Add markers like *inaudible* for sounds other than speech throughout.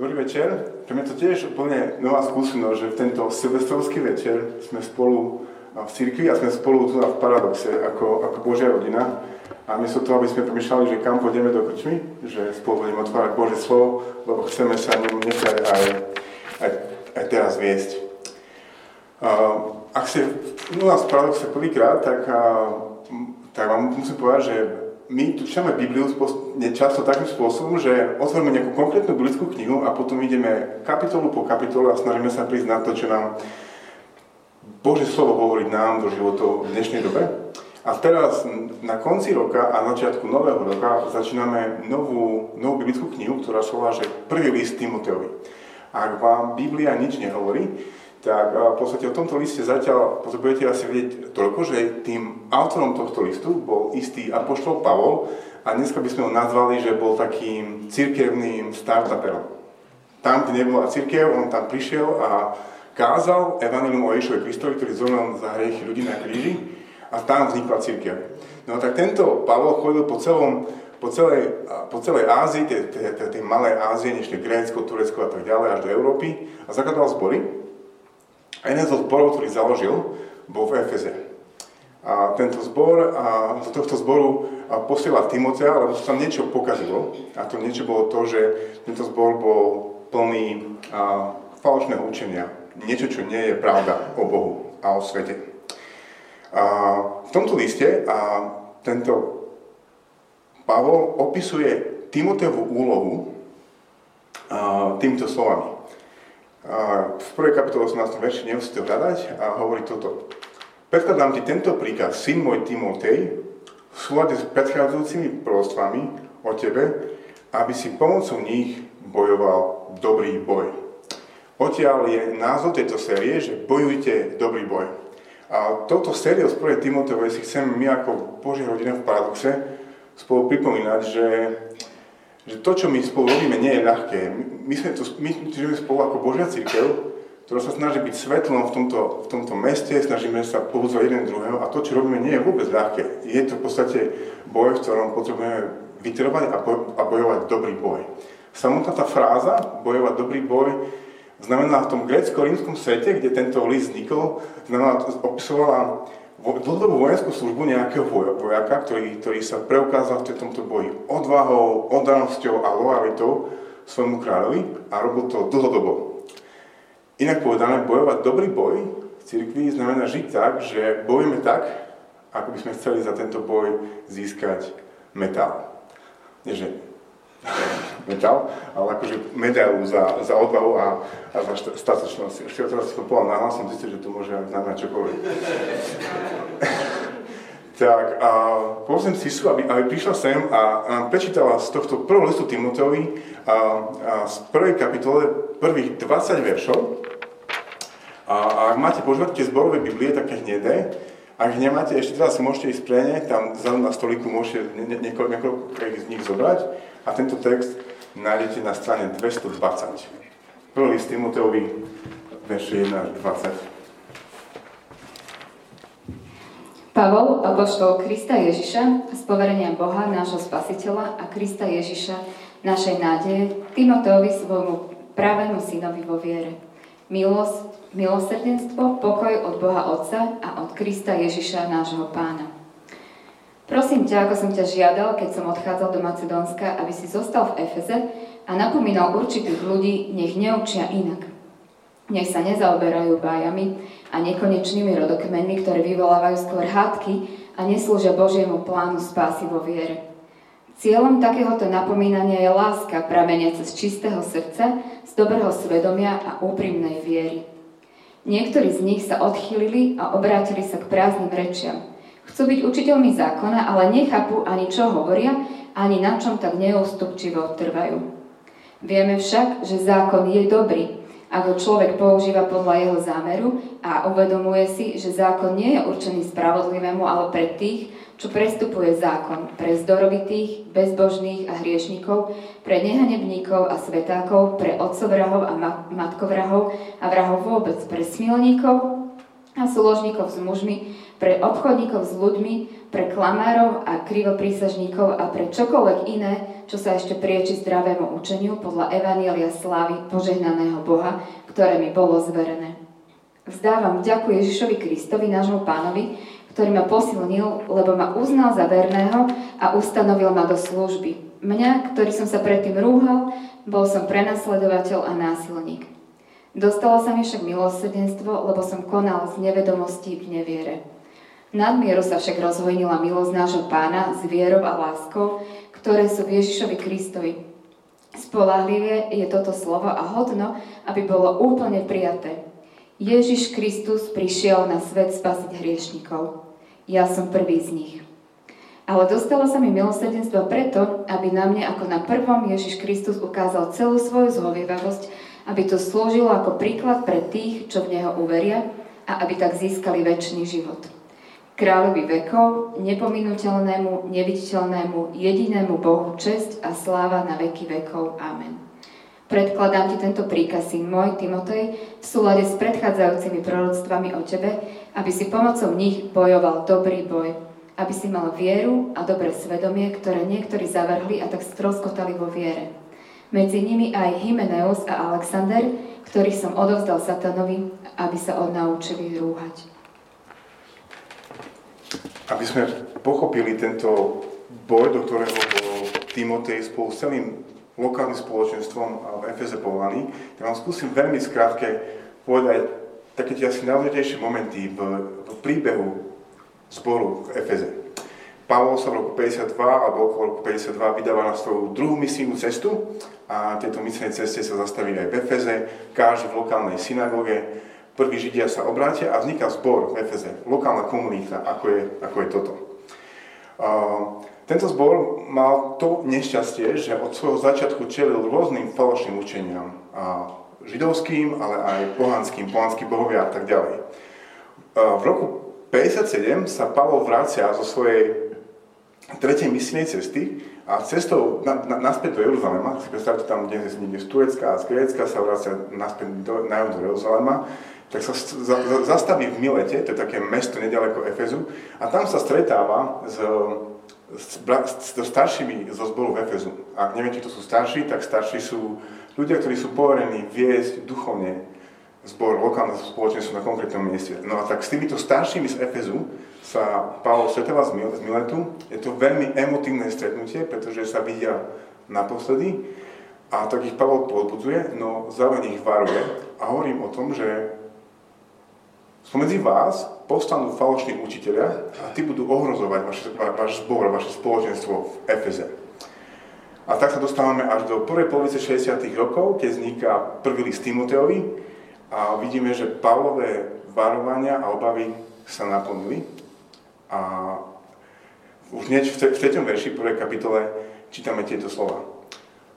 Dobrý večer. Pre mňa to tiež úplne nová skúsenosť, že v tento silvestrovský večer sme spolu v cirkvi a sme spolu tu v Paradoxe ako, ako Božia rodina. A miesto toho, aby sme pomýšľali, že kam pôjdeme do krčmy, že spolu budeme otvárať Božie slovo, lebo chceme sa ním nechať aj, aj, aj teraz viesť. Uh, ak ste u nás v Paradoxe prvýkrát, tak, uh, tak vám musím povedať, že my tu čítame Bibliu často takým spôsobom, že otvoríme nejakú konkrétnu biblickú knihu a potom ideme kapitolu po kapitolu a snažíme sa prísť na to, čo nám Bože slovo hovorí nám do životov v dnešnej dobe. A teraz na konci roka a začiatku nového roka začíname novú, novú biblickú knihu, ktorá sa volá, že prvý list Timoteovi. Ak vám Biblia nič nehovorí, tak v podstate o tomto liste zatiaľ potrebujete asi vedieť toľko, že tým autorom tohto listu bol istý apoštol Pavol a dneska by sme ho nazvali, že bol takým cirkevným startuperom. Tam, kde nebola cirkev, on tam prišiel a kázal evanilium o Ježovi Kristovi, ktorý zomrel za hriechy ľudí na kríži a tam vznikla cirkev. No tak tento Pavol chodil po celom po celej, po celej Ázii, tej, tej, tej, Ázie, dnešné Grécko, Turecko a tak ďalej, až do Európy a zakladal zbory. A jeden zo zborov, ktorý založil, bol v Efeze. A tento zbor, a do tohto zboru posielal Timotea, lebo sa niečo pokazilo. A to niečo bolo to, že tento zbor bol plný a, falošného učenia. Niečo, čo nie je pravda o Bohu a o svete. A v tomto liste a tento Pavol opisuje Timoteovú úlohu a, týmito slovami. V prvej kapitole 18. verši nemusíte hľadať a hovorí toto. Predkladám ti tento príkaz, syn môj Timotej, v súlade s predchádzajúcimi prostvami o tebe, aby si pomocou nich bojoval dobrý boj. Odtiaľ je názov tejto série, že bojujte dobrý boj. A touto sériou z 1. Timoteovej si chceme my ako Božia rodina v Paradoxe spolu pripomínať, že že to, čo my spolu robíme, nie je ľahké. My, sme tu, my žijeme spolu ako Božia církev, ktorá sa snaží byť svetlom v tomto, v tomto meste, snažíme sa povúdzať jeden druhého a to, čo robíme, nie je vôbec ľahké. Je to v podstate boj, v ktorom potrebujeme vytrvať a, boj, a bojovať dobrý boj. Samotná tá fráza, bojovať dobrý boj, znamená v tom grécko-rímskom svete, kde tento list vznikol, znamená, opisovala dlhodobú vojenskú službu nejakého vojaka, ktorý, ktorý sa preukázal v tomto boji odvahou, oddanosťou a loajalitou svojmu kráľovi a robil to dlhodobo. Inak povedané, bojovať dobrý boj v cirkvi znamená žiť tak, že bojujeme tak, ako by sme chceli za tento boj získať metál. Nie, že *laughs* metal, ale akože medailu za, za odvahu a, a za statočnosť. Ešte teraz to povedal nahlas, som zistil, že to môže znamenať čokoľvek. *laughs* tak a poprosím Sisu, aby, aby prišla sem a nám prečítala z tohto prvého listu Timoteovi a, a z prvej kapitole prvých 20 veršov. A, a ak máte tie zborové Biblie, také hnedé, ak nemáte, ešte teraz môžete ísť preňať, tam zadu na stoliku môžete niekoľko, niekoľko z nich zobrať a tento text nájdete na strane 220. Prvý list Timoteovi, verše 1 až 20. Pavol, apoštol Krista Ježiša, z poverenia Boha, nášho Spasiteľa a Krista Ježiša, našej nádeje, Timoteovi svojmu pravému synovi vo viere. Milosť, milosrdenstvo, pokoj od Boha Otca a od Krista Ježiša, nášho Pána. Prosím ťa, ako som ťa žiadal, keď som odchádzal do Macedónska, aby si zostal v Efeze a napomínal určitých ľudí, nech neučia inak. Nech sa nezaoberajú bájami a nekonečnými rodokmenmi, ktoré vyvolávajú skôr hádky a neslúžia Božiemu plánu spásy vo viere. Cieľom takéhoto napomínania je láska prameniaca z čistého srdca, z dobrého svedomia a úprimnej viery. Niektorí z nich sa odchýlili a obrátili sa k prázdnym rečiam. Chcú byť učiteľmi zákona, ale nechápu ani čo hovoria, ani na čom tak neústupčivo trvajú. Vieme však, že zákon je dobrý, ak ho človek používa podľa jeho zámeru a uvedomuje si, že zákon nie je určený spravodlivému, ale pre tých, čo prestupuje zákon, pre zdorovitých, bezbožných a hriešnikov, pre nehanebníkov a svetákov, pre otcovrahov a matkovrahov a vrahov vôbec, pre smilníkov a súložníkov s mužmi, pre obchodníkov s ľuďmi, pre klamárov a krivoprísažníkov a pre čokoľvek iné, čo sa ešte prieči zdravému učeniu podľa Evanielia slávy požehnaného Boha, ktoré mi bolo zverené. Vzdávam ďakujem Ježišovi Kristovi, nášmu pánovi, ktorý ma posilnil, lebo ma uznal za verného a ustanovil ma do služby. Mňa, ktorý som sa predtým rúhal, bol som prenasledovateľ a násilník. Dostalo sa mi však milosrdenstvo, lebo som konal z nevedomosti v neviere. Nadmieru sa však rozhojnila milosť nášho pána s vierou a láskou, ktoré sú v Ježišovi Kristovi. Spolahlivé je toto slovo a hodno, aby bolo úplne prijaté. Ježiš Kristus prišiel na svet spasiť hriešnikov. Ja som prvý z nich. Ale dostalo sa mi milosrdenstvo preto, aby na mne ako na prvom Ježiš Kristus ukázal celú svoju zhovievavosť, aby to slúžilo ako príklad pre tých, čo v Neho uveria a aby tak získali väčší život. Kráľovi vekov, nepominuteľnému, neviditeľnému, jedinému Bohu česť a sláva na veky vekov. Amen. Predkladám ti tento príkaz, syn môj, Timotej, v súlade s predchádzajúcimi proroctvami o tebe, aby si pomocou nich bojoval dobrý boj, aby si mal vieru a dobré svedomie, ktoré niektorí zavrhli a tak stroskotali vo viere. Medzi nimi aj Hymeneus a Alexander, ktorých som odovzdal satanovi, aby sa odnaučili rúhať. Aby sme pochopili tento boj, do ktorého bol Timotej spolu s celým lokálnym spoločenstvom v Efeze povolaný, tak vám skúsim veľmi skrátke povedať také tie asi najdôležitejšie momenty v, v príbehu zboru v Efeze. Pavol sa v roku 52 alebo okolo roku 52 vydáva na svoju druhú misijnú cestu a tieto misijné ceste sa zastavili aj v Efeze, každý v lokálnej synagóge. Prví Židia sa obrátia a vzniká zbor v Efeze, lokálna komunita, ako je, ako je toto. Uh, tento zbor mal to nešťastie, že od svojho začiatku čelil rôznym falošným učeniam. A židovským, ale aj pohanským, pohanský bohovia a tak ďalej. V roku 57 sa Pavol vracia zo svojej tretej misijnej cesty a cestou na, na, naspäť do Jeruzalema, si predstavte tam niekde z Turecka a z Grécka sa vracia naspäť do, na do Jeruzalema, tak sa za, za, zastaví v Milete, to je také mesto nedaleko Efezu, a tam sa stretáva s so staršími zo zboru v Efezu. Ak neviete, kto sú starší, tak starší sú ľudia, ktorí sú poverení viesť duchovne zbor, lokálne spoločenstvo na konkrétnom mieste. No a tak s týmito staršími z Efezu sa Pavol stretáva z Miletu. Je to veľmi emotívne stretnutie, pretože sa vidia naposledy a tak ich Pavol podbudzuje, no zároveň ich varuje a hovorím o tom, že spomedzi vás povstanú falošní učiteľia a tí budú ohrozovať vaš, váš zbor, vaše spoločenstvo v Efeze. A tak sa dostávame až do prvej polovice 60. rokov, keď vzniká prvý list Timoteovi a vidíme, že Pavlové varovania a obavy sa naplnili. A už hneď v 3. verši prvej kapitole čítame tieto slova.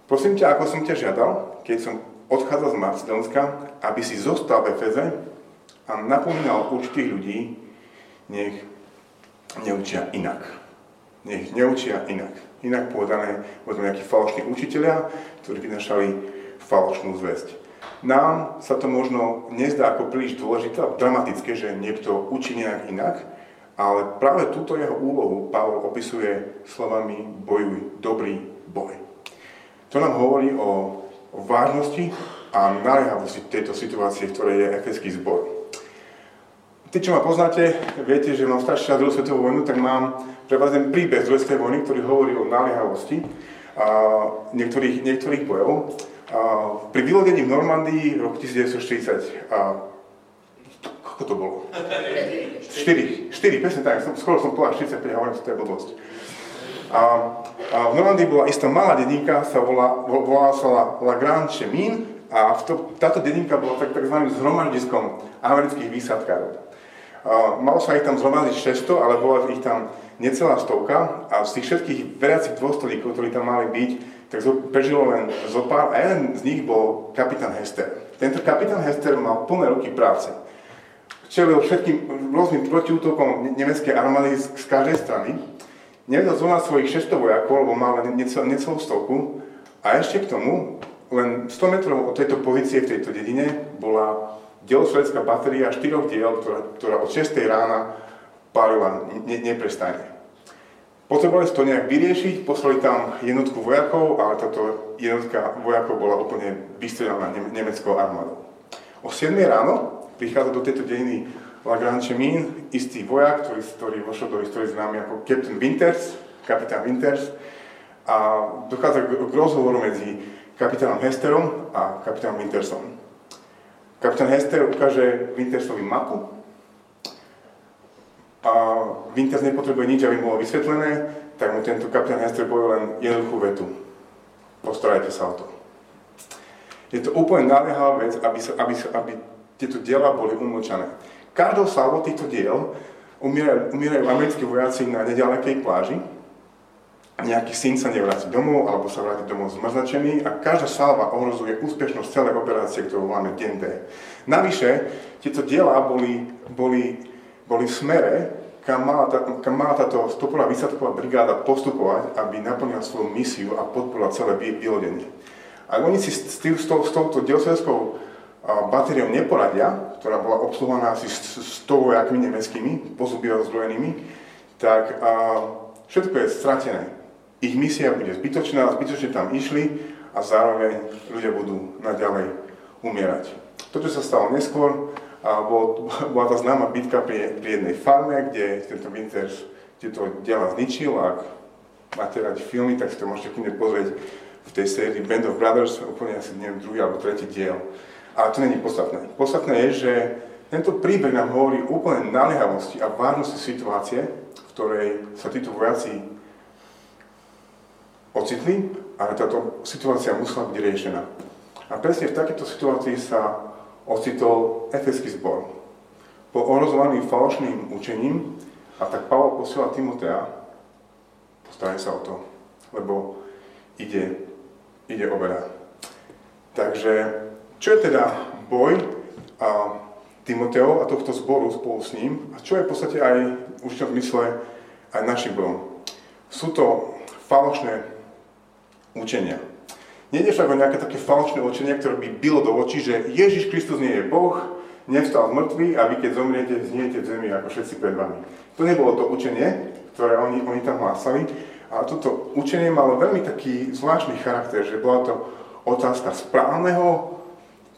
Prosím ťa, ako som ťa žiadal, keď som odchádzal z Macedónska, aby si zostal v Efeze a napomínal určitých ľudí, nech neučia inak. Nech neučia inak. Inak povedané, možno nejakí falošní učiteľia, ktorí vynašali falošnú zväzť. Nám sa to možno nezdá ako príliš dôležité a dramatické, že niekto učí nejak inak, ale práve túto jeho úlohu Pavol opisuje slovami bojuj, dobrý boj. To nám hovorí o vážnosti a naliehavosti tejto situácie, v ktorej je efeský zbor. Tí, čo ma poznáte, viete, že mám starší na druhú svetovú vojnu, tak mám pre vás ten príbeh druhej svetovej vojny, ktorý hovorí o naliehavosti niektorých, niektorých bojov. A pri vylodení v Normandii v roku 1940, a, koľko to bolo? 4, 4, presne tak, som, skoro som povedal 45, hovorím, to je blbosť. A, a v Normandii bola istá malá dedinka, sa volá, volá sa La, La Grande Chemin a v to, táto dedinka bola tak, takzvaným zhromaždiskom amerických výsadkárov. Malo sa ich tam zhromažiť 600, ale bola ich tam necelá stovka a z tých všetkých veriacich dôstojníkov, ktorí tam mali byť, tak prežilo len zo pár a jeden z nich bol kapitán Hester. Tento kapitán Hester mal plné ruky práce. Čelil všetkým rôznym protiútokom nemeckej armády z, každej strany. Nevedel zvolať svojich 600 vojakov, lebo mal len necelú stovku. A ešte k tomu, len 100 metrov od tejto pozície v tejto dedine bola delosvedecká batéria štyroch diel, ktorá, ktorá od 6 rána palila ne, neprestane. Potrebovali to nejak vyriešiť, poslali tam jednotku vojakov, ale táto jednotka vojakov bola úplne vystrelaná nemeckou armádou. O 7 ráno prichádza do tejto dejiny Lagrange Min, istý vojak, ktorý, ktorý vošiel do histórie známy ako Captain Winters, kapitán Winters, a dochádza k, k rozhovoru medzi kapitánom Hesterom a kapitánom Wintersom. Kapitán Hester ukáže Wintersovi mapu a Winters nepotrebuje nič, aby bolo vysvetlené, tak mu tento kapitán Hester povie len jednoduchú vetu. Postarajte sa o to. Je to úplne naliehavá vec, aby, sa, aby, sa, aby tieto diela boli umlčané. Každou salvo týchto diel umierajú, umierajú americkí vojaci na nedalekej pláži, nejaký syn sa nevráti domov alebo sa vráti domov zmrzačený a každá salva ohrozuje úspešnosť celej operácie, ktorú voláme deň D. Navyše, tieto diela boli, boli, boli v smere, kam mala, tá, kam mala táto stopová výsadková brigáda postupovať, aby naplnila svoju misiu a podporila celé vylodenie. Ak oni si s, tým, s, tou, s touto dielsovskou batériou neporadia, ktorá bola obsluhovaná asi 100 vojakmi nemeckými, pozubivo zbrojenými, tak a, všetko je stratené. Ich misia bude zbytočná, zbytočne tam išli a zároveň ľudia budú naďalej umierať. To, čo sa stalo neskôr, a bol, bola tá známa bitka pri, pri jednej farme, kde tento Winters tieto diela zničil. Ak máte radi filmy, tak si to môžete kľudne pozrieť v tej sérii Band of Brothers, úplne asi neviem, druhý alebo tretí diel. Ale to není podstatné. Podstatné je, že tento príbeh nám hovorí úplne naliehavosti a vážnosti situácie, v ktorej sa títo vojaci ocitli, ale táto situácia musela byť riešená. A presne v takéto situácii sa ocitol efeský zbor. Po ohrozovaný falošným učením a tak Pavol posiela Timotea, postaraj sa o to, lebo ide, ide o veľa. Takže čo je teda boj a Timoteo a tohto zboru spolu s ním a čo je v podstate aj v určitom zmysle aj našim bojom? Sú to falošné učenia. Nede však o nejaké také falošné učenie, ktoré by bylo do očí, že Ježiš Kristus nie je Boh, nevstal z mŕtvych a vy keď zomriete, zniete v zemi ako všetci pred vami. To nebolo to učenie, ktoré oni, oni tam hlásali, ale toto učenie malo veľmi taký zvláštny charakter, že bola to otázka správneho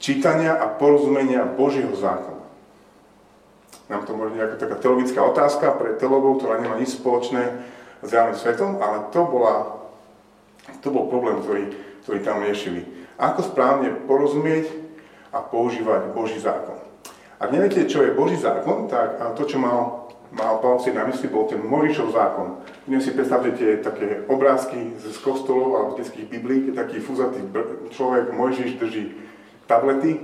čítania a porozumenia Božieho zákona. Nám to možno nejaká taká teologická otázka pre teologov, ktorá nemá nič spoločné s reálnym svetom, ale to, bola, to bol problém, ktorý, ktorý tam riešili. Ako správne porozumieť a používať Boží zákon. Ak neviete, čo je Boží zákon, tak to, čo mal, mal Pavel si na mysli, bol ten Morišov zákon. Dnes si predstavte tie také obrázky z kostolov alebo z detských biblí, taký fúzatý človek, Mojžiš drží tablety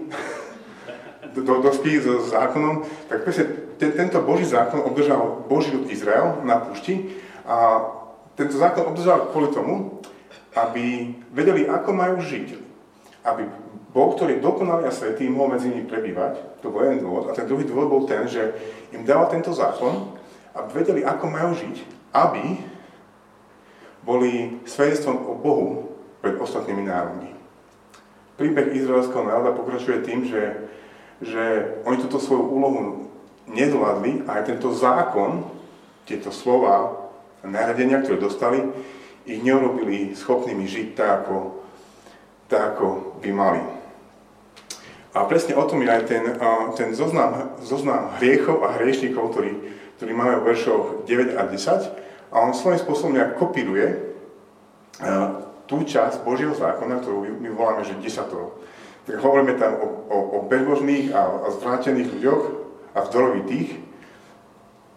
*laughs* do, do dosky s zákonom, tak presne ten, tento Boží zákon obdržal Boží ľud Izrael na púšti a tento zákon obdržal kvôli tomu, aby vedeli, ako majú žiť. Aby Boh, ktorý dokonalý a svetý, mohol medzi nimi prebývať. To bol jeden dôvod. A ten druhý dôvod bol ten, že im dával tento zákon, aby vedeli, ako majú žiť, aby boli svedectvom o Bohu pred ostatnými národmi príbeh izraelského národa pokračuje tým, že, že oni túto svoju úlohu nezvládli a aj tento zákon, tieto slova a ktoré dostali, ich neurobili schopnými žiť tak, ako, tak, ako by mali. A presne o tom je aj ten, ten zoznam, zoznam hriechov a hriešnikov, ktorý, ktorý máme v veršoch 9 a 10. A on svojím spôsobom nejak kopíruje tú časť Božieho zákona, ktorú my voláme, že desatoro. Tak hovoríme tam o, o, o bezbožných a, a zvrátených ľuďoch a vzdorovitých.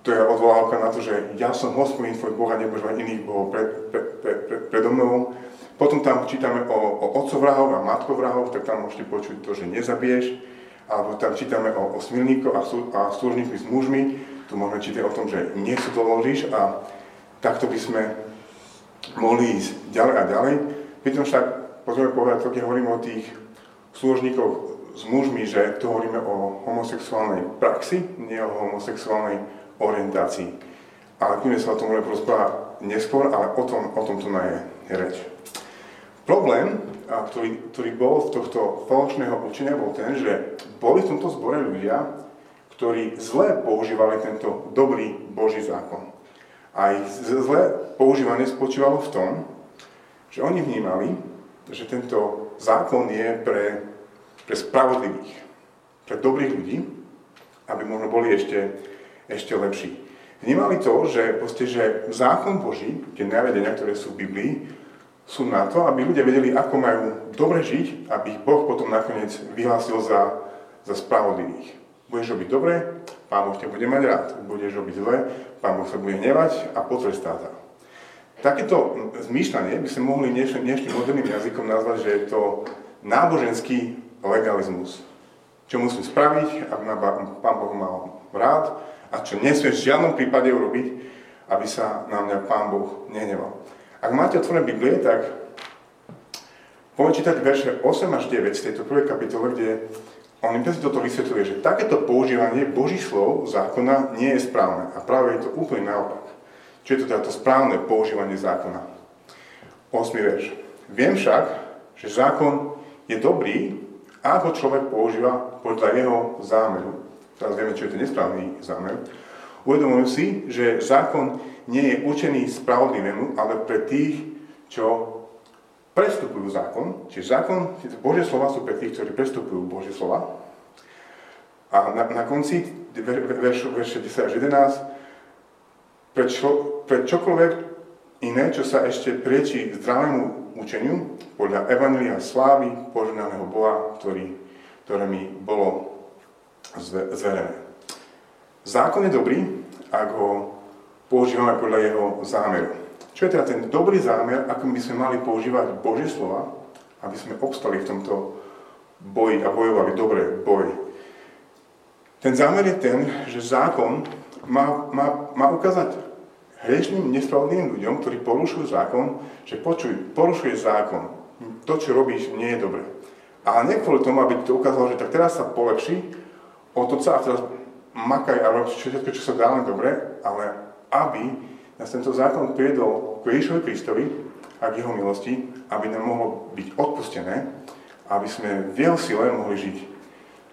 To je odvolávka na to, že ja som hospodín tvoj Boh a nebudeš mať iných bohov pred, pred, pred, pred, predo mnou. Potom tam čítame o, o otcovrahoch a matkovrahoch, tak tam môžete počuť to, že nezabiješ. Alebo tam čítame o, o smilníkoch a, sú, a služníkmi s mužmi. Tu môžeme čítať o tom, že nesúdoložíš a takto by sme mohli ísť ďalej a ďalej. Pritom však, pozrieme povedať, keď hovoríme o tých služníkoch s mužmi, že tu hovoríme o homosexuálnej praxi, nie o homosexuálnej orientácii. Ale kým sa o tom môžeme porozprávať neskôr, ale o tom, o tom tu je reč. Problém, ktorý, ktorý bol v tohto falošného učenia, bol ten, že boli v tomto zbore ľudia, ktorí zle používali tento dobrý Boží zákon. A ich zlé používanie spočívalo v tom, že oni vnímali, že tento zákon je pre, pre spravodlivých, pre dobrých ľudí, aby možno boli ešte, ešte lepší. Vnímali to, že, proste, že zákon Boží, tie nariadenia, ktoré sú v Biblii, sú na to, aby ľudia vedeli, ako majú dobre žiť, aby ich Boh potom nakoniec vyhlásil za, za spravodlivých. Budeš robiť dobre, Pán Boh ťa bude mať rád. Budeš robiť zle, Pán Boh sa bude hnevať a potrestá ťa. Takéto zmýšľanie by sme mohli dnešným, dnešným moderným jazykom nazvať, že je to náboženský legalizmus. Čo musím spraviť, aby ma Pán Boh mal rád a čo nesmiem v žiadnom prípade urobiť, aby sa na mňa Pán Boh nehneval. Ak máte otvorené Biblie, tak poďme čítať verše 8 až 9 z tejto prvej kapitole, kde on im toto vysvetľuje, že takéto používanie Božích slov zákona nie je správne. A práve je to úplne naopak. Čo je to teda to správne používanie zákona? 8. verš. Viem však, že zákon je dobrý, ak ho človek používa podľa jeho zámeru. Teraz vieme, čo je ten nesprávny zámer. Uvedomujem si, že zákon nie je určený spravodlivému, ale pre tých, čo prestupujú zákon. Čiže zákon, tieto Božie slova sú pre tých, ktorí prestupujú Božie slova. A na, na konci veršu, verše 10 až 11 pre, čo, pre čokoľvek iné, čo sa ešte prieči zdravému učeniu, podľa Evangelia slávy poženaného Boha, ktorý, ktoré mi bolo zverené. Zákon je dobrý, ak ho používame podľa jeho zámeru. Čo je teda ten dobrý zámer, ako by sme mali používať Božie slova, aby sme obstali v tomto boji a bojovali dobre boj. Ten zámer je ten, že zákon má, má, má ukázať hriešným, nespravodlivým ľuďom, ktorí porušujú zákon, že počuj, porušuje zákon. To, čo robíš, nie je dobré. Ale nie kvôli tomu, aby to ukázalo, že tak teraz sa polepší, o to sa a teraz makaj a rob všetko, čo sa dá len dobre, ale aby nás tento zákon priedol k Ježišovi Kristovi a k jeho milosti, aby nám mohlo byť odpustené, aby sme v jeho sile mohli žiť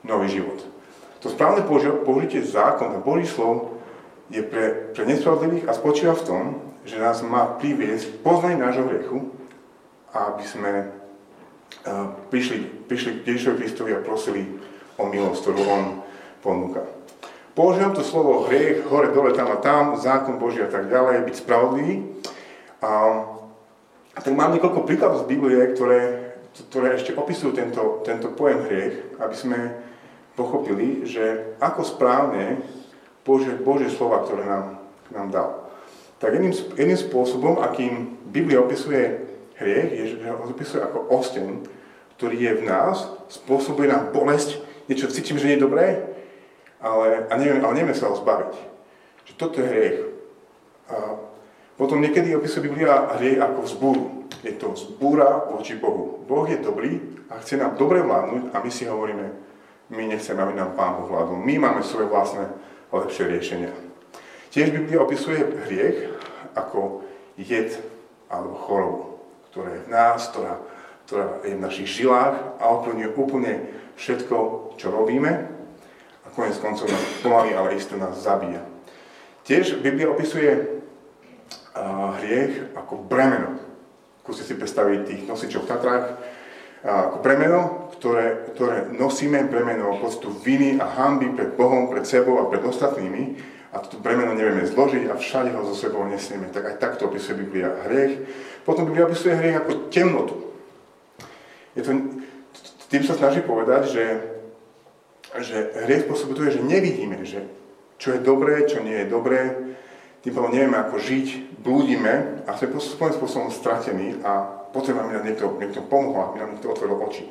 nový život. To správne použitie zákona, Boží slov, je pre, pre nespravodlivých a spočíva v tom, že nás má priviesť poznať nášho hriechu, aby sme uh, prišli, prišli k Ježišovi Kristovi a prosili o milosť, ktorú On ponúka. Používam to slovo hriech, hore, dole, tam a tam, zákon Boží a tak ďalej, byť spravodlivý. A, tak mám niekoľko príkladov z Biblie, ktoré, ktoré ešte opisujú tento, tento pojem hriech, aby sme pochopili, že ako správne Bože, Bože slova, ktoré nám, nám dal. Tak jedným, jedným spôsobom, akým Biblia opisuje hriech, je, že ho opisuje ako osteň, ktorý je v nás, spôsobuje nám bolesť, niečo cítim, že nie je dobré, ale, a neviem, ale nevieme sa ho zbaviť. Že toto je hriech. A potom niekedy opisuje Biblia hriech ako vzbúru. Je to vzbúra voči Bohu. Boh je dobrý a chce nám dobre vládnuť a my si hovoríme, my nechceme, aby nám Pán Boh vládol. My máme svoje vlastné lepšie riešenia. Tiež Biblia opisuje hriech ako jed alebo chorobu, ktorá je v nás, ktorá, ktorá je v našich žilách a ovplyvňuje úplne všetko, čo robíme konec koncov nás pomaly, ale isto nás zabíja. Tiež Biblia opisuje uh, hriech ako bremeno. Skúste si predstaviť tých nosičov v Tatrách, ako bremeno, ktoré, ktoré nosíme, bremeno pocitu viny a hamby pred Bohom, pred sebou a pred ostatnými a toto bremeno nevieme zložiť a všade ho so sebou nesieme. Tak aj takto opisuje Biblia hriech. Potom Biblia opisuje hriech ako temnotu. Je to, tým sa snaží povedať, že, že hriech spôsobuje to, že nevidíme, že čo je dobré, čo nie je dobré, tým pádom nevieme ako žiť, blúdime a sme svojím spôsobom stratení a potrebujeme, aby nám niekto, niekto pomohol, aby nám niekto otvoril oči.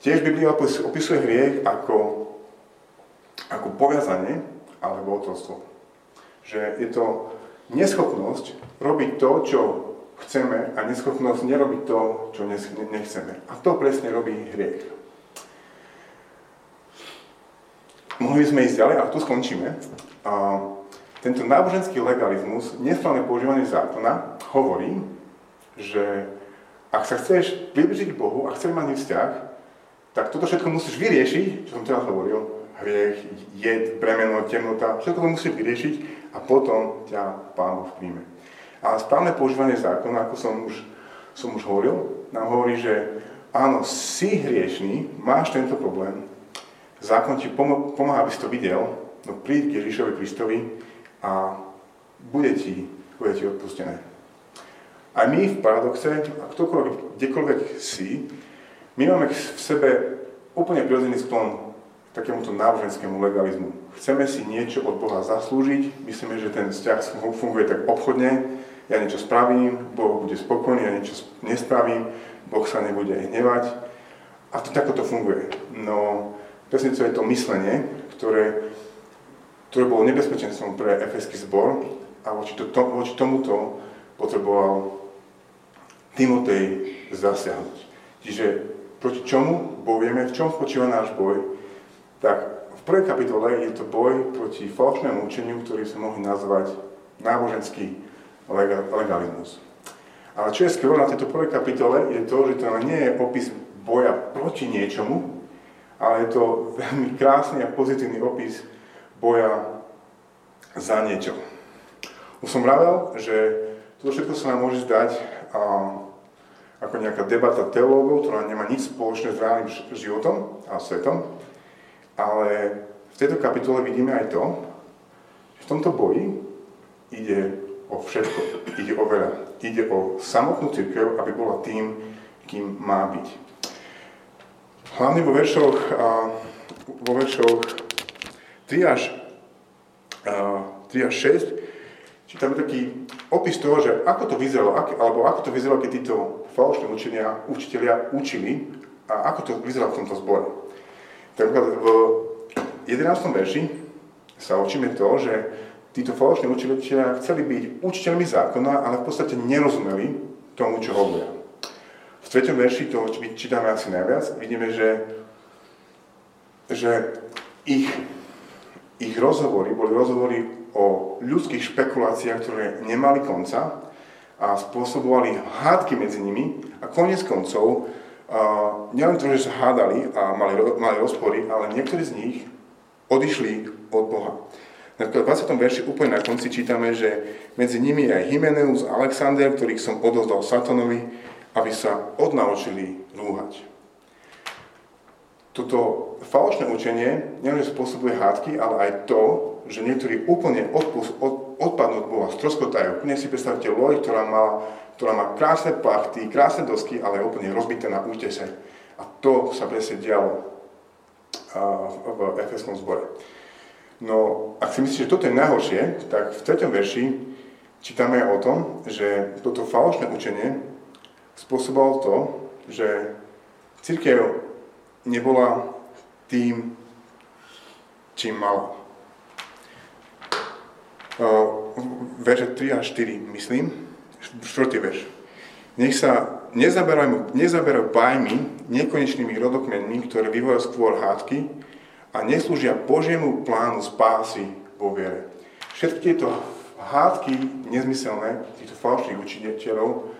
Tiež Biblia opisuje hriech ako, ako poviazanie alebo otroctvo. Že je to neschopnosť robiť to, čo chceme a neschopnosť nerobiť to, čo nechceme. A to presne robí hriech. Mohli sme ísť ďalej, ale tu skončíme. A tento náboženský legalizmus, nesprávne používanie zákona, hovorí, že ak sa chceš približiť Bohu a chceš mať vzťah, tak toto všetko musíš vyriešiť, čo som teraz hovoril, hriech, jed, bremeno, temnota, všetko to musíš vyriešiť a potom ťa Pán Boh príjme. A správne používanie zákona, ako som už, som už hovoril, nám hovorí, že áno, si hriešný, máš tento problém, zákon ti pomáha, aby si to videl, no príď k Ježišovi Kristovi a bude ti, bude ti odpustené. A my v paradoxe, a ktokoľvek, kdekoľvek si, my máme v sebe úplne prirodzený sklon k takémuto náboženskému legalizmu. Chceme si niečo od Boha zaslúžiť, myslíme, že ten vzťah funguje tak obchodne, ja niečo spravím, Boh bude spokojný, ja niečo nespravím, Boh sa nebude hnevať. A to takto to funguje. No, presne to je to myslenie, ktoré, ktoré bolo nebezpečenstvom pre efeský zbor a voči, to, voči tomuto potreboval Timotej zasiahnuť. Čiže proti čomu bojujeme, v čom spočíva náš boj, tak v prvej kapitole je to boj proti falošnému učeniu, ktorý sa mohli nazvať náboženský legalizmus. Ale čo je skvelé na tejto prvej kapitole, je to, že to nie je opis boja proti niečomu, ale je to veľmi krásny a pozitívny opis boja za niečo. Už som vravel, že toto všetko sa nám môže zdať ako nejaká debata teológov, ktorá nemá nič spoločné s reálnym životom a svetom, ale v tejto kapitole vidíme aj to, že v tomto boji ide o všetko, ide o veľa. Ide o samotnú církev, aby bola tým, kým má byť. Hlavne vo veršoch, vo veršoch 3 až, 3 až 6 čítame taký opis toho, že ako to vyzeralo, alebo ako to vyzeralo, keď títo falošní učenia, učiteľia učili a ako to vyzeralo v tomto zbore. Tak v 11. verši sa učíme to, že títo falošní učiteľia chceli byť učiteľmi zákona, ale v podstate nerozumeli tomu, čo hovoria. Treťom verši to čítame asi najviac. Vidíme, že, že ich, ich rozhovory boli rozhovory o ľudských špekuláciách, ktoré nemali konca a spôsobovali hádky medzi nimi a konec koncov uh, nielen to, že sa hádali a mali, mali rozpory, ale niektorí z nich odišli od Boha. V 20. verši úplne na konci čítame, že medzi nimi je aj Hymeneus a Alexander, ktorých som odozdal Satanovi, aby sa odnaučili rúhať. Toto falošné učenie nielenže spôsobuje hádky, ale aj to, že niektorí úplne odpust, od, odpadnú od Boha, stroskotajú. Úplne si predstavte loď, ktorá má, ktorá má krásne plachty, krásne dosky, ale je úplne rozbité na útese. A to sa presne dialo v Efeskom zbore. No, ak si myslíš, že toto je najhoršie, tak v treťom verši čítame o tom, že toto falošné učenie spôsobovalo to, že církev nebola tým, čím mala. Verže 3 a 4, myslím, štvrtý verš. Nech sa nezaberajú, nezaberajú bajmi nekonečnými rodokmenmi, ktoré vyvolajú skôr hádky, a neslúžia Božiemu plánu spásy vo viere. Všetky tieto hádky nezmyselné, týchto falošných učiteľov,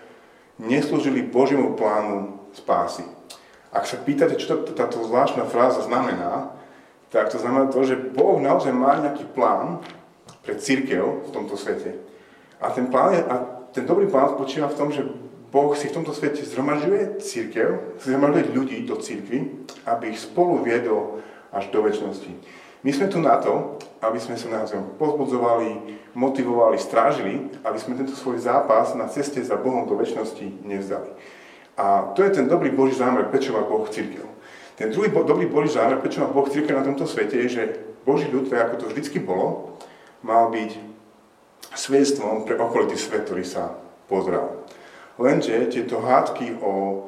neslúžili Božiemu plánu spásy. Ak sa pýtate, čo táto zvláštna fráza znamená, tak to znamená to, že Boh naozaj má nejaký plán pre církev v tomto svete. A ten, plán je, a ten dobrý plán spočíva v tom, že Boh si v tomto svete zhromažďuje církev, zhromažďuje ľudí do církvy, aby ich spolu viedol až do väčšnosti. My sme tu na to, aby sme sa navzájom pozbudzovali, motivovali, strážili, aby sme tento svoj zápas na ceste za Bohom do väčšnosti nevzdali. A to je ten dobrý Boží zámer, prečo má Boh církev. Ten druhý bo, dobrý Boží zámer, prečo má Boh církev na tomto svete, je, že Boží ľud, tak ako to vždycky bolo, mal byť svedstvom pre okolitý svet, ktorý sa pozrel. Lenže tieto hádky o,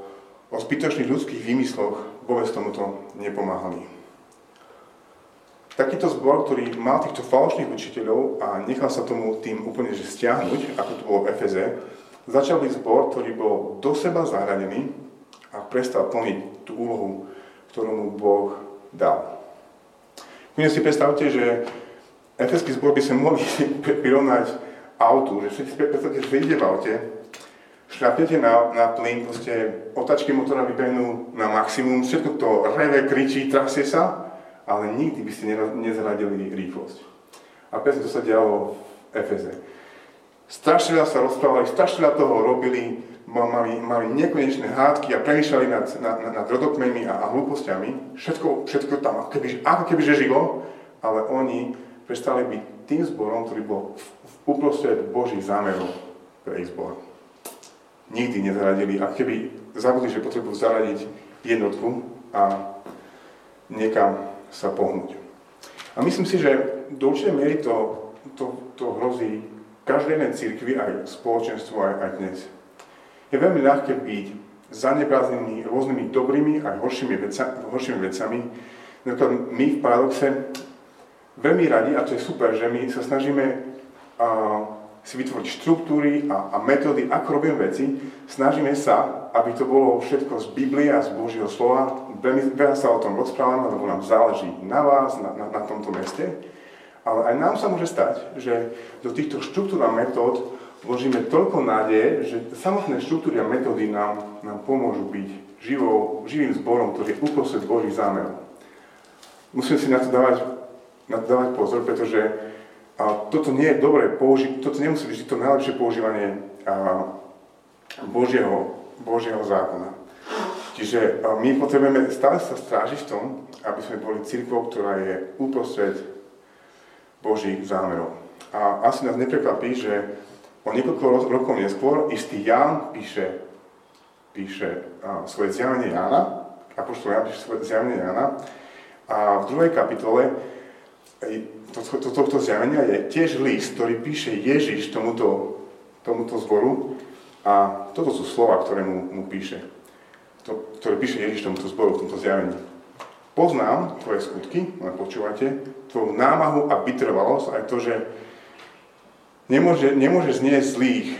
o zbytočných ľudských výmysloch vôbec tomuto nepomáhali. Takýto zbor, ktorý mal týchto falošných učiteľov a nechal sa tomu tým úplne že stiahnuť, ako to bolo v Efeze, začal byť zbor, ktorý bol do seba zahradený a prestal plniť tú úlohu, ktorú mu Boh dal. Kľudne si predstavte, že efeský zbor by sa mohli *laughs* prirovnať autu, že si predstavte, že ide v aute, šľapnete na, na plyn, proste otačky motora vybehnú na maximum, všetko to reve, kričí, trasie sa ale nikdy by ste nezradili rýchlosť. A presne to sa dialo Efeze. Strašne veľa sa rozprávali, strašne veľa toho robili, mali, mali nekonečné hádky a premýšľali nad, nad, nad rodokmenmi a, a hlúpostiami. Všetko, všetko tam keby, ako keby že žilo, ale oni prestali byť tým zborom, ktorý bol v, v uprostred Božích zámerov pre ich zbor. Nikdy nezaradili, a keby zabudli, že potrebujú zaradiť jednotku a niekam sa pohnúť. A myslím si, že do určitej miery to, to, to hrozí každej jednej církvi, aj spoločenstvu, aj, aj dnes. Je veľmi ľahké byť zaneprázdnený rôznymi dobrými aj horšími, veca, horšími vecami. Napríklad my v paradoxe veľmi radi, a to je super, že my sa snažíme a, si vytvoriť štruktúry a, a metódy, ako robíme veci. Snažíme sa, aby to bolo všetko z Biblie a z Božieho slova. Veľa sa o tom rozprávame, lebo nám záleží na vás, na, na, na tomto meste. Ale aj nám sa môže stať, že do týchto štruktúr a metód vložíme toľko nádeje, že samotné štruktúry a metódy nám, nám pomôžu byť živou, živým zborom, ktorý je uprostred Božích zámerov. Musíme si na to dávať, na to dávať pozor, pretože a toto nie je dobré použiť, toto nemusí byť to najlepšie používanie a, Božieho, Božieho zákona. Čiže my potrebujeme stále sa strážiť v tom, aby sme boli církvou, ktorá je uprostred Božích zámerov. A asi nás neprekvapí, že o niekoľko rokov neskôr istý Ján píše, píše a, svoje zjavenie Jána, apoštol Ján píše svoje zjavenie Jána, a v druhej kapitole to, to, tohto zjavenia je tiež list, ktorý píše Ježiš tomuto, tomuto zboru a toto sú slova, ktoré mu, mu píše. To, ktoré píše Ježiš tomuto zboru v tomto zjavení. Poznám tvoje skutky, len počúvate, tvoju námahu a vytrvalosť, aj to, že nemôže, nemôže znieť zlých.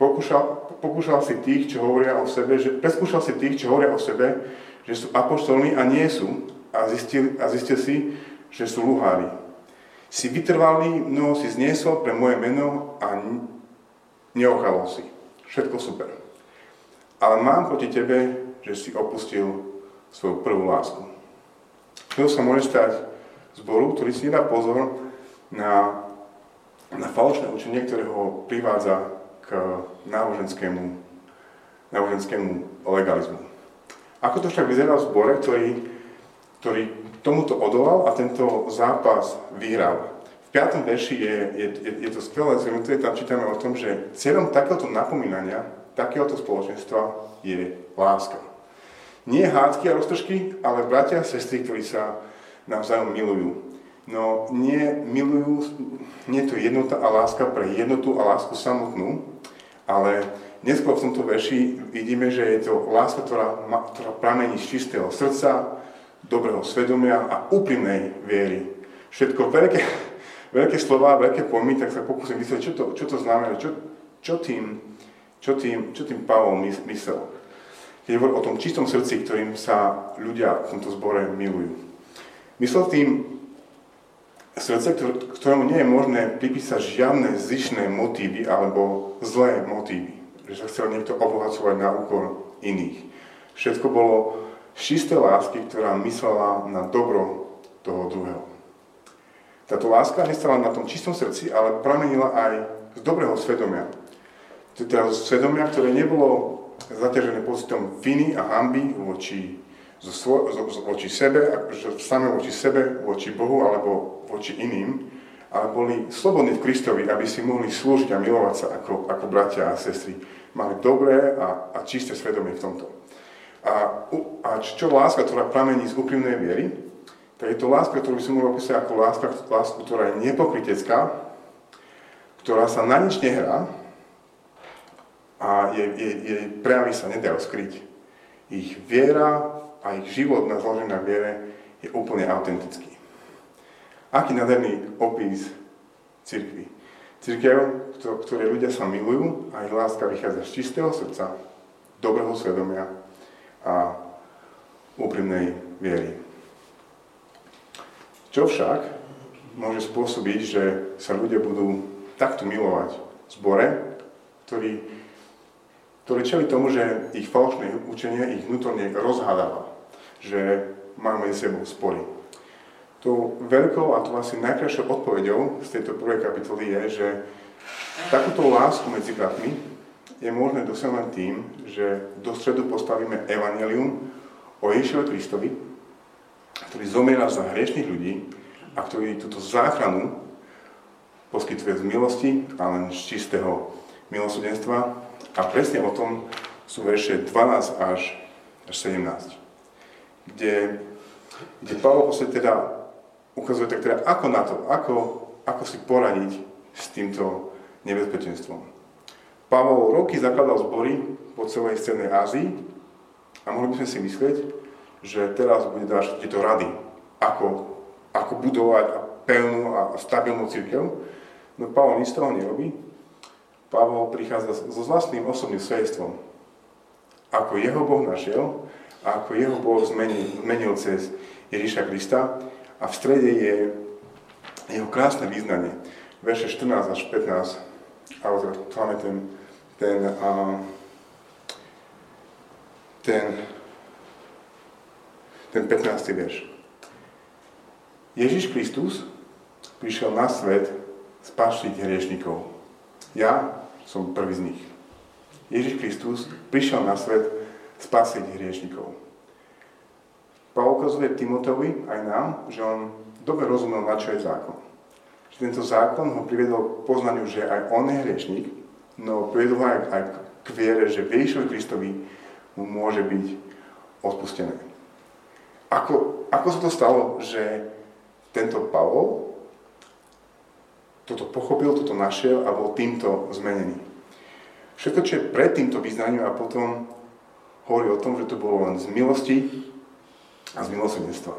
Pokúšal, pokúšal si tých, čo hovoria o sebe, že, preskúšal si tých, čo hovoria o sebe, že sú apoštolní a nie sú. A zistil, a zistil si, že sú luhári. Si vytrvalý, mnoho si zniesol pre moje meno a neochalol si. Všetko super. Ale mám proti tebe, že si opustil svoju prvú lásku. To sa môže stať zboru, ktorý si nedá pozor na, na falošné učenie, ktoré ho privádza k náboženskému, náboženskému legalizmu. Ako to však vyzerá v zbore, ktorý, ktorý tomuto odolal a tento zápas vyhral. V 5. verši je, je, je, je to skvelé zhrnuté, tam čítame o tom, že cieľom takéhoto napomínania, takéhoto spoločenstva je láska. Nie hádky a roztržky, ale bratia a sestry, ktorí sa navzájom milujú. No nie milujú, nie to jednota a láska pre jednotu a lásku samotnú, ale neskôr v tomto verši vidíme, že je to láska, ktorá, ktorá pramení z čistého srdca, dobrého svedomia a úprimnej viery. Všetko veľké, veľké slova, veľké pojmy, tak sa pokúsim vysvetliť, čo to, čo to znamená, čo, čo, tým, čo, tým, čo tým Pavol myslel. Keď hovorí o tom čistom srdci, ktorým sa ľudia v tomto zbore milujú. Myslel tým srdce, ktorému nie je možné pripísať žiadne zišné motívy alebo zlé motívy. Že sa chcel niekto obohacovať na úkor iných. Všetko bolo z lásky, ktorá myslela na dobro toho druhého. Táto láska nestala na tom čistom srdci, ale pramenila aj z dobrého svedomia. Teda z svedomia, ktoré nebolo zaťažené pocitom viny a hamby voči, zo svo, voči sebe, same voči sebe, voči Bohu alebo voči iným, ale boli slobodní v Kristovi, aby si mohli slúžiť a milovať sa ako, ako bratia a sestry. Mali dobré a, a čisté svedomie v tomto. A, a čo láska, ktorá pramení z úprimnej viery, tak je to láska, ktorú by som mohol opísať ako láska, lásku, ktorá je nepokrytecká, ktorá sa na nič nehrá a jej, jej, jej prejavy sa nedajú skryť. Ich viera a ich život na zložené na viere je úplne autentický. Aký nádherný opis cirkvi. Cirkev, ktoré ľudia sa milujú a ich láska vychádza z čistého srdca, dobrého svedomia a úprimnej viery. Čo však môže spôsobiť, že sa ľudia budú takto milovať zbore, ktorý, ktorý čeli tomu, že ich falošné učenie ich vnútorne rozhádáva, že majú medzi sebou spory. tou veľkou a to asi najkrajšou odpoveďou z tejto prvej kapitoly je, že takúto lásku medzi bratmi je možné dosiahnuť tým, že do stredu postavíme evanelium o Ježišovi Kristovi, ktorý zomiera za hriešných ľudí a ktorý túto záchranu poskytuje z milosti a len z čistého milosrdenstva. A presne o tom sú verše 12 až, až 17, kde, kde Pavol teda ukazuje tak teda ako na to, ako, ako si poradiť s týmto nebezpečenstvom. Pavol roky zakladal zbory po celej strednej Ázii a mohli by sme si myslieť, že teraz bude dať tieto rady, ako, ako budovať pevnú a stabilnú církev. No Pavol nič toho nerobí. Pavol prichádza so vlastným osobným svedstvom, ako jeho Boh našiel a ako jeho Boh zmenil, zmenil cez Ježíša Krista a v strede je jeho krásne význanie. Verše 14 až 15, alebo teda máme ten, ten, a, ten, ten 15. verš. Ježiš Kristus prišiel na svet spášiť hriešnikov. Ja som prvý z nich. Ježiš Kristus prišiel na svet spasiť hriešnikov. Pavel ukazuje Timoteovi aj nám, že on dobre rozumel, na čo je zákon. Že tento zákon ho priviedol k poznaniu, že aj on je hriešnik, no ho aj, k viere, že Ježišovi Kristovi mu môže byť odpustené. Ako, ako sa to stalo, že tento Pavol toto pochopil, toto našiel a bol týmto zmenený. Všetko, čo je pred týmto vyznaním a potom hovorí o tom, že to bolo len z milosti, a z milosrdenstva.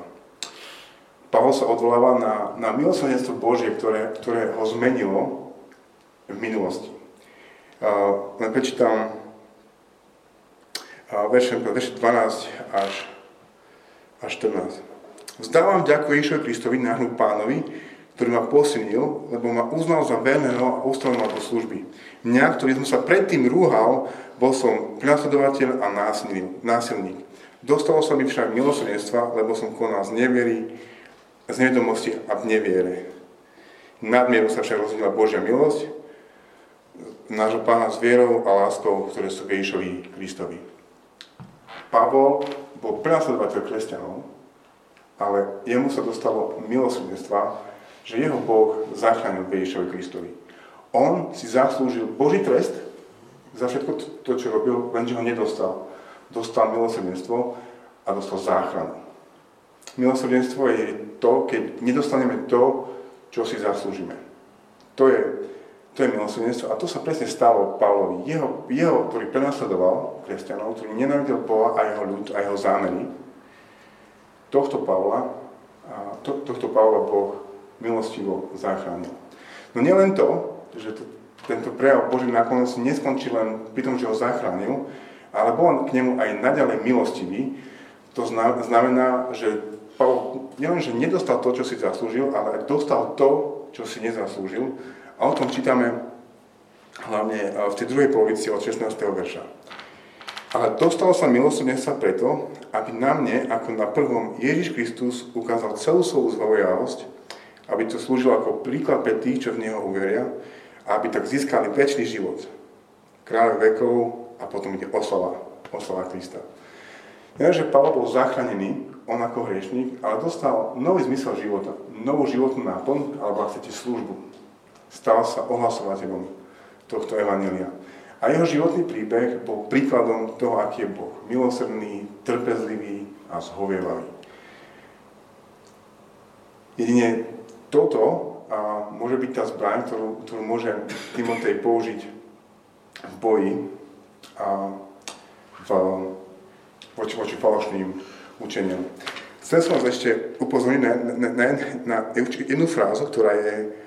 Pavol sa odvoláva na, na milosrdenstvo Božie, ktoré, ktoré ho zmenilo v minulosti. Len prečítam uh, verše, verše 12 až, až 14. Vzdávam ďakujem Ježišovi Kristovi, náhnu pánovi, ktorý ma posilnil, lebo ma uznal za verného a ustavil ma do služby. Mňa, ktorý som sa predtým rúhal, bol som prenasledovateľ a násilník. Dostalo sa mi však milosrdenstva, lebo som konal z neviery, z nevedomosti a v neviere. Nadmieru sa však rozhodila Božia milosť, nášho pána s vierou a láskou, ktoré sú Ježišovi Kristovi. Pavol bol prenasledovateľ kresťanov, ale jemu sa dostalo milosrdenstva, že jeho Boh zachránil Ježišovi Kristovi. On si zaslúžil Boží trest za všetko to, čo robil, lenže ho nedostal dostal milosrdenstvo a dostal záchranu. Milosrdenstvo je to, keď nedostaneme to, čo si zaslúžime. To je, to je milosrdenstvo a to sa presne stalo Pavlovi. Jeho, jeho ktorý prenasledoval kresťanov, ktorý nenávidel Boha a jeho ľud a jeho zámery, tohto Pavla, a to, tohto Pavla Boh milostivo zachránil. No nielen to, že to, tento prejav Boží nakoniec neskončí len pri tom, že ho zachránil, ale bol k nemu aj naďalej milostivý. To znamená, že Pavol nielenže nedostal to, čo si zaslúžil, ale aj dostal to, čo si nezaslúžil. A o tom čítame hlavne e, v tej druhej polovici od 16. verša. Ale dostalo sa milosrdenstva preto, aby na mne, ako na prvom, Ježiš Kristus ukázal celú svoju zhovojavosť, aby to slúžilo ako príklad pre tých, čo v Neho uveria, a aby tak získali väčší život. Kráľ vekov, a potom ide oslava, oslava Krista. Nie, že Pavel bol zachránený, on ako hriešnik, ale dostal nový zmysel života, novú životnú náplň, alebo ak chcete službu. Stal sa ohlasovateľom tohto evanelia. A jeho životný príbeh bol príkladom toho, aký je Boh. Milosrdný, trpezlivý a zhovievavý. Jedine toto a môže byť tá zbraň, ktorú, ktorú môže Timotej použiť v boji a v, voči, voči falošným učeniam. Chcem som vás ešte upozorniť na, na, na, na jednu frázu, ktorá je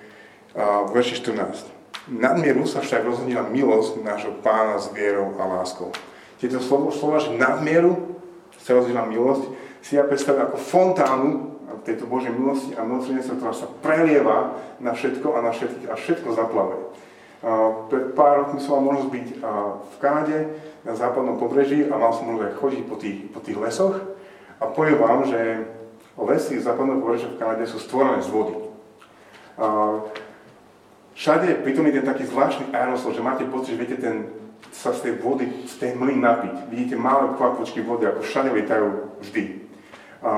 v verši 14. Nadmieru sa však rozhodnila milosť nášho pána s vierou a láskou. Tieto slovo, slova, že nadmieru sa rozhodila milosť, si ja predstavím ako fontánu tejto Božej milosti a milosrdenstva, ktorá sa prelieva na všetko a na všetkých a všetko zaplave. Pred pár rokmi som mal možnosť byť v Kanade, na západnom pobreží a mal som možnosť chodiť po tých, po tých lesoch a poviem vám, že lesy západného pobrežia v Kanade sú stvorené z vody. Všade je prítomný ten taký zvláštny aerosol, že máte pocit, že viete ten, sa z tej vody, z tej hmly napiť. Vidíte malé kvapôčky vody, ako všade lietajú vždy. A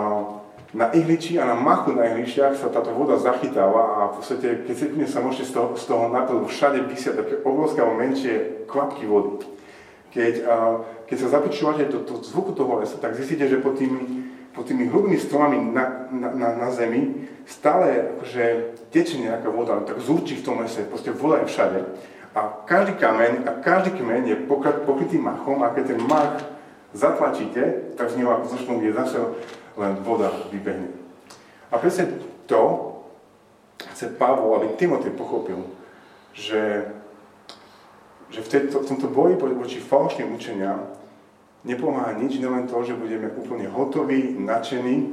na ihliči a na machu na ihličiach sa táto voda zachytáva a v podstate, keď si sa môžete z toho, z toho napiť, všade vysia také obrovské alebo menšie kvapky vody. Keď, a, keď sa započúvate do, do zvuku toho lesa, tak zistíte, že pod tými, pod tými hrubými stromami na, na, na, na zemi stále akože tečie nejaká voda, tak zúči v tom lese, proste voda je všade. A každý kameň, a každý kameň je pokrytý machom a keď ten mach zatlačíte, tak z neho ako zo je zase len voda vybehne. A presne to chce Pavol, aby Timotej pochopil, že, že v, tejto, v tomto boji voči falošným učeniam nepomáha nič, len to, že budeme úplne hotoví, nadšení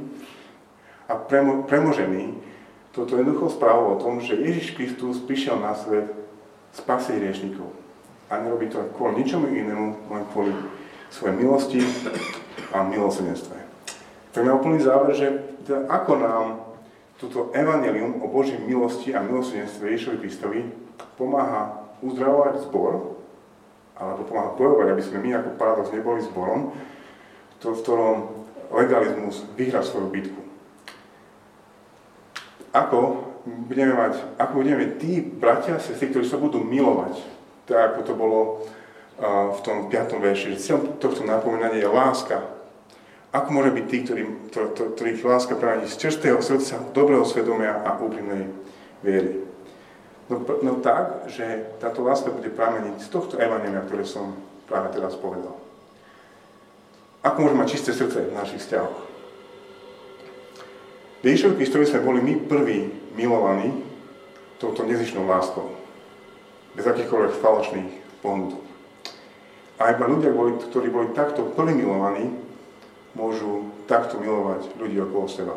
a premo, premožení toto jednoducho správou o tom, že Ježiš Kristus prišiel na svet spasiť riešnikov. A nerobí to kvôli ničomu inému, len kvôli svojej milosti a milosedenstve. Tak na úplný záver, že teda ako nám toto evanelium o Božej milosti a milosedenstve Ježišovi Kristovi pomáha uzdravovať zbor, alebo pomáha bojovať, aby sme my ako paradox neboli zborom, to, v ktorom legalizmus vyhrá svoju bitku. Ako budeme mať, ako budeme tí bratia a sestry, ktorí sa budú milovať, tak ako to bolo uh, v tom 5. verši, že cieľom tohto napomínania je láska, ako môže byť tí, ktorý, to, to, ktorých láska práve z čerstvého srdca, dobrého svedomia a úprimnej viery? No, no tak, že táto láska bude prameniť z tohto evanenia, ktoré som práve teraz povedal. Ako môžeme mať čisté srdce v našich vzťahoch? V Ježišovi Kristovi sme boli my prví milovaní touto nezišnou láskou. Bez akýchkoľvek falošných pohnutov. A iba ľudia, ktorí boli takto plne milovaní, môžu takto milovať ľudí okolo seba.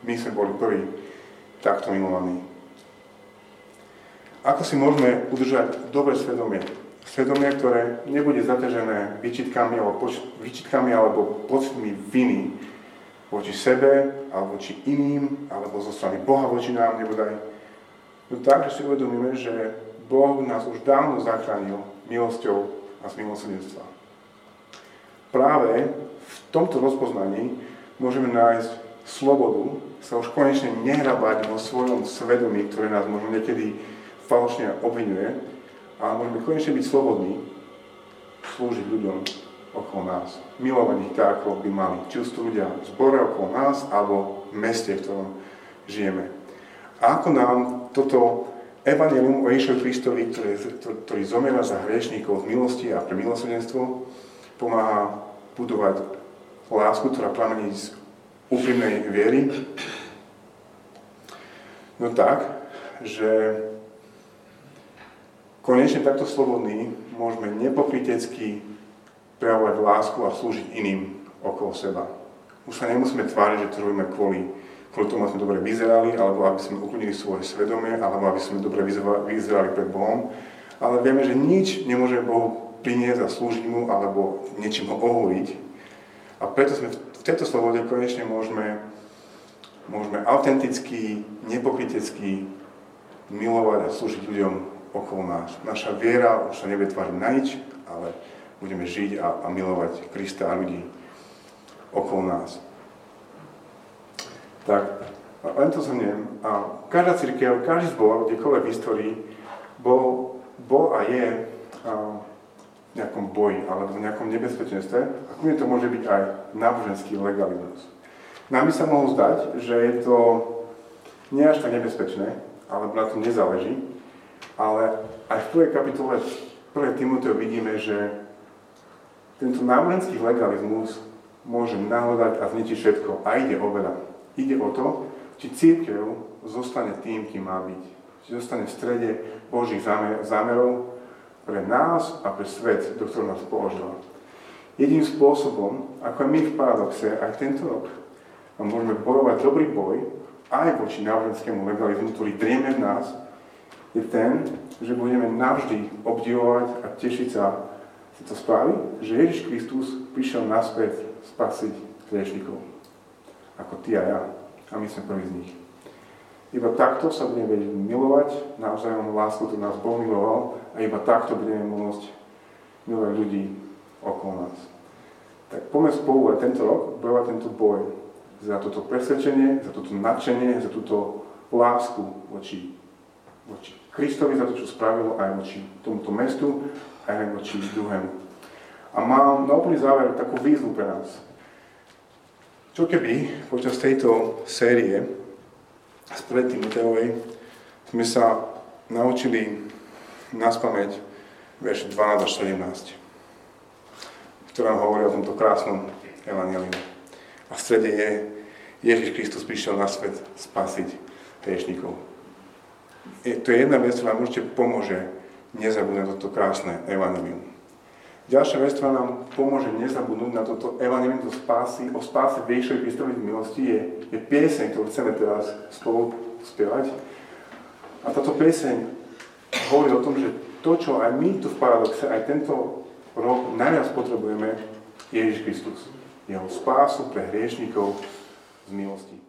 My sme boli prví takto milovaní. Ako si môžeme udržať dobré svedomie? Svedomie, ktoré nebude zaťažené výčitkami alebo, poč- výčitkami alebo pocitmi viny voči sebe, alebo voči iným, alebo zo strany Boha voči nám nebodaj. No tak, že si uvedomíme, že Boh nás už dávno zachránil milosťou a z milosrdenstva práve v tomto rozpoznaní môžeme nájsť slobodu, sa už konečne nehrabať vo svojom svedomí, ktoré nás možno niekedy falošne obvinuje, ale môžeme konečne byť slobodní, slúžiť ľuďom okolo nás, milovať ich tak, ako by mali. Či už ľudia v zbore okolo nás, alebo v meste, v ktorom žijeme. A ako nám toto Evangelium o Ježišovi Kristovi, ktorý, ktorý zomiera za hriešníkov v milosti a pre milosrdenstvo, pomáha budovať lásku, ktorá pramení z úprimnej viery. No tak, že konečne takto slobodný môžeme nepokrytecky prejavovať lásku a slúžiť iným okolo seba. Už sa nemusíme tváriť, že to robíme kvôli, kvôli tomu, aby sme dobre vyzerali, alebo aby sme uklonili svoje svedomie, alebo aby sme dobre vyzerali pred Bohom. Ale vieme, že nič nemôže Bohu priniesť a slúžiť mu alebo niečím ho ohúriť. A preto sme v tejto slobode konečne môžeme, môžeme autenticky, nepokrytecky milovať a slúžiť ľuďom okolo nás. Naša viera už sa nebude tváriť na nič, ale budeme žiť a, a milovať Krista a ľudí okolo nás. Tak, len to zhrniem. A každá církev, každý zbor, kdekoľvek v histórii, bol, bol a je a, nejakom boji alebo v nejakom nebezpečenstve a kľudne to môže byť aj náboženský legalizmus. Nám by sa mohlo zdať, že je to nie až tak nebezpečné, alebo na tom nezáleží, ale aj v prvej kapitole 1. Timoteo vidíme, že tento náboženský legalizmus môže nahľadať a zničiť všetko. A ide o veľa. Ide o to, či církev zostane tým, kým má byť. Či zostane v strede Božích zámerov pre nás a pre svet, do ktorého nás položila. Jediným spôsobom, ako aj my v paradoxe, aj tento rok, môžeme bojovať dobrý boj aj voči náboženskému legalizmu, ktorý drieme v nás, je ten, že budeme navždy obdivovať a tešiť sa z to správy, že Ježiš Kristus prišiel naspäť spasiť hriešnikov. ako ty a ja. A my sme prví z nich. Iba takto sa budeme vedieť milovať, navzájom lásku, ktorú nás Boh miloval, a iba takto budeme môcť milovať ľudí okolo nás. Tak poďme spolu aj tento rok bojovať tento boj za toto presvedčenie, za toto nadšenie, za túto lásku voči, voči Kristovi, za to, čo spravil aj voči tomuto mestu, aj voči druhému. A mám na úplný záver takú výzvu pre nás. Čo keby počas tejto série z 1. Timoteovej sme sa naučili na spameť verš 12 až 17, ktorá hovorí o tomto krásnom evaneliu. A v strede je, Ježiš Kristus prišiel na svet spasiť hriešnikov. Je, to je jedna vec, ktorá nám určite pomôže nezabudnúť na toto krásne evanelium. Ďalšia vec, ktorá nám pomôže nezabudnúť na toto evanelium do spásy, o spáse Ježišovej Kristovej milosti, je, je pieseň, ktorú chceme teraz spolu spievať. A táto pieseň hovorí o tom, že to, čo aj my tu v paradoxe, aj tento rok najviac potrebujeme, je Ježiš Kristus. Jeho spásu pre hriešnikov z milosti.